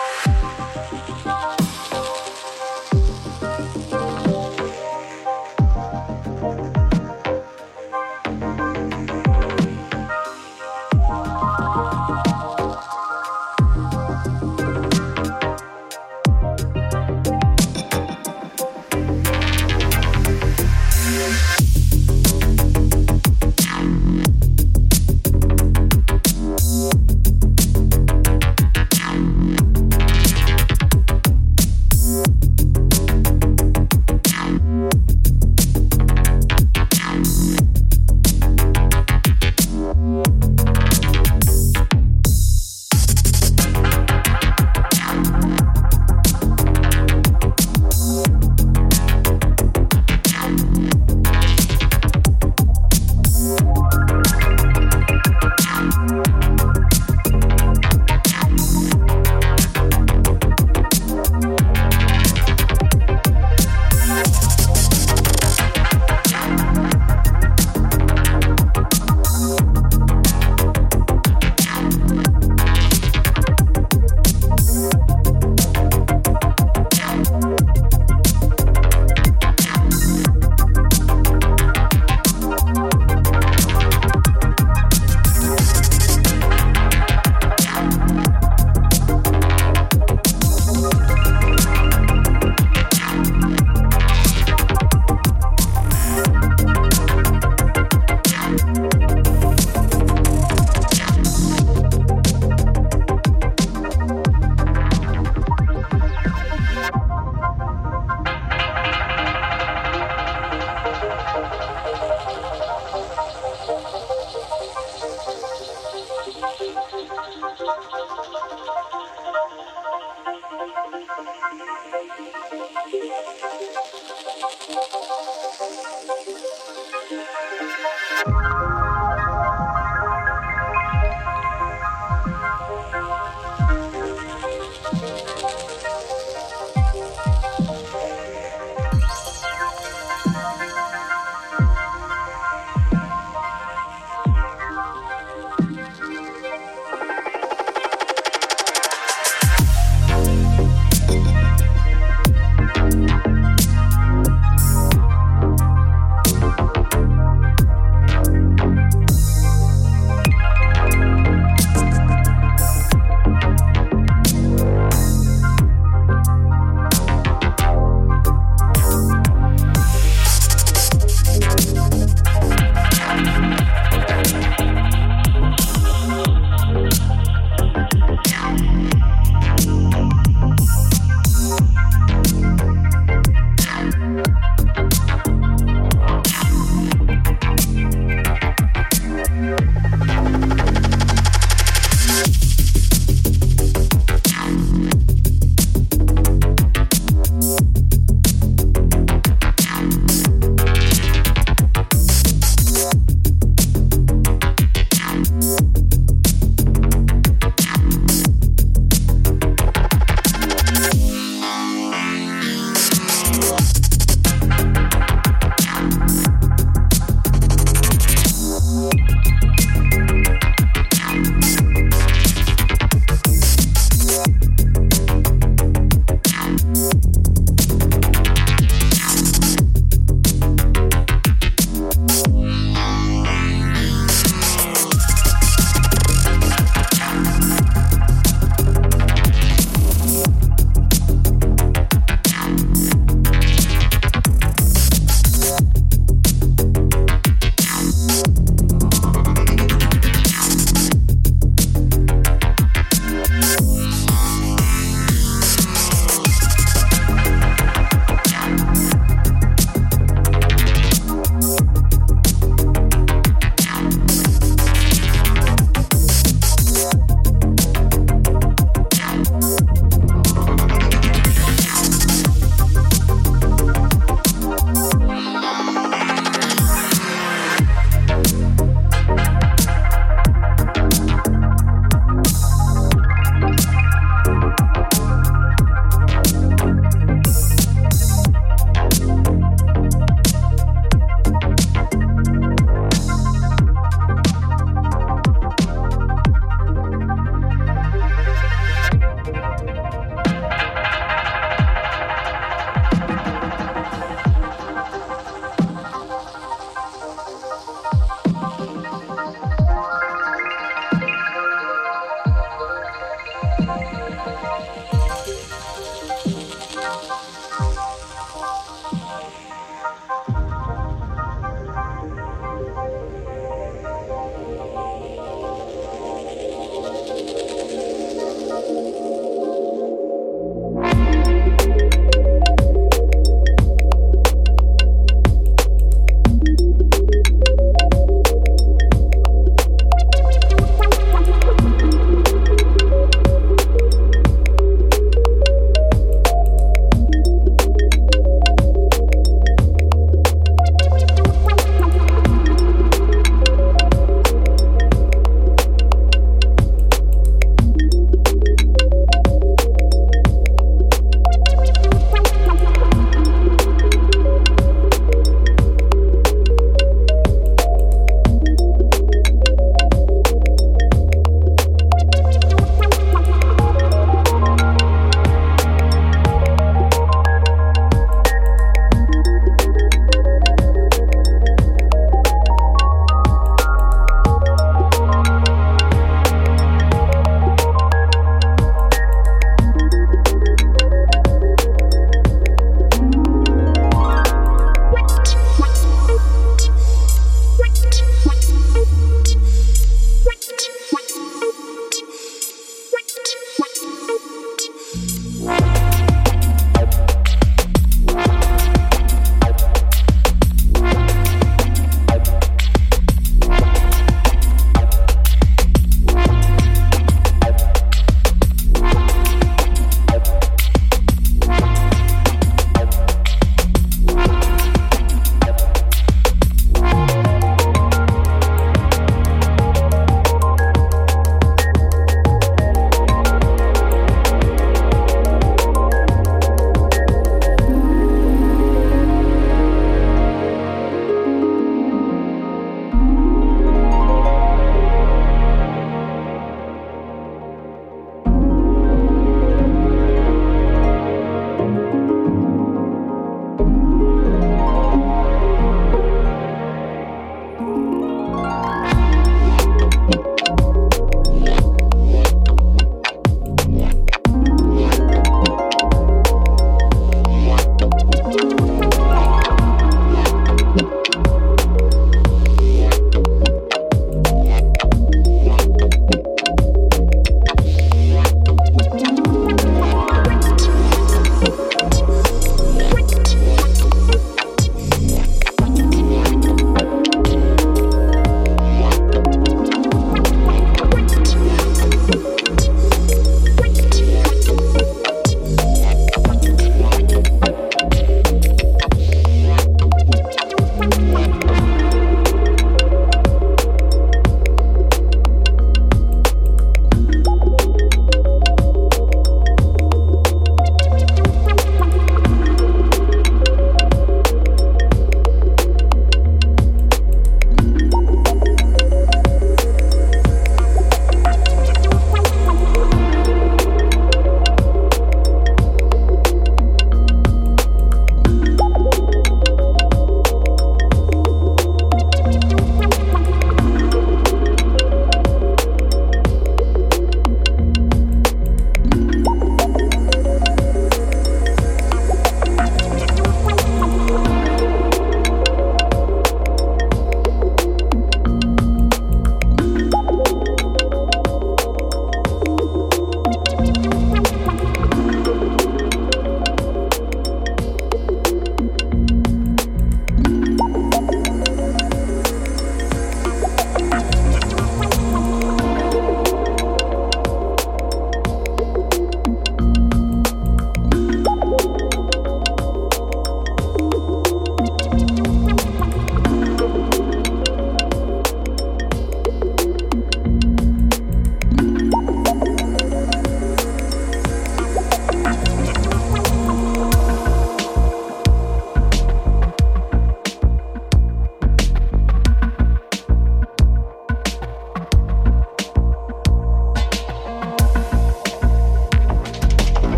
Bye.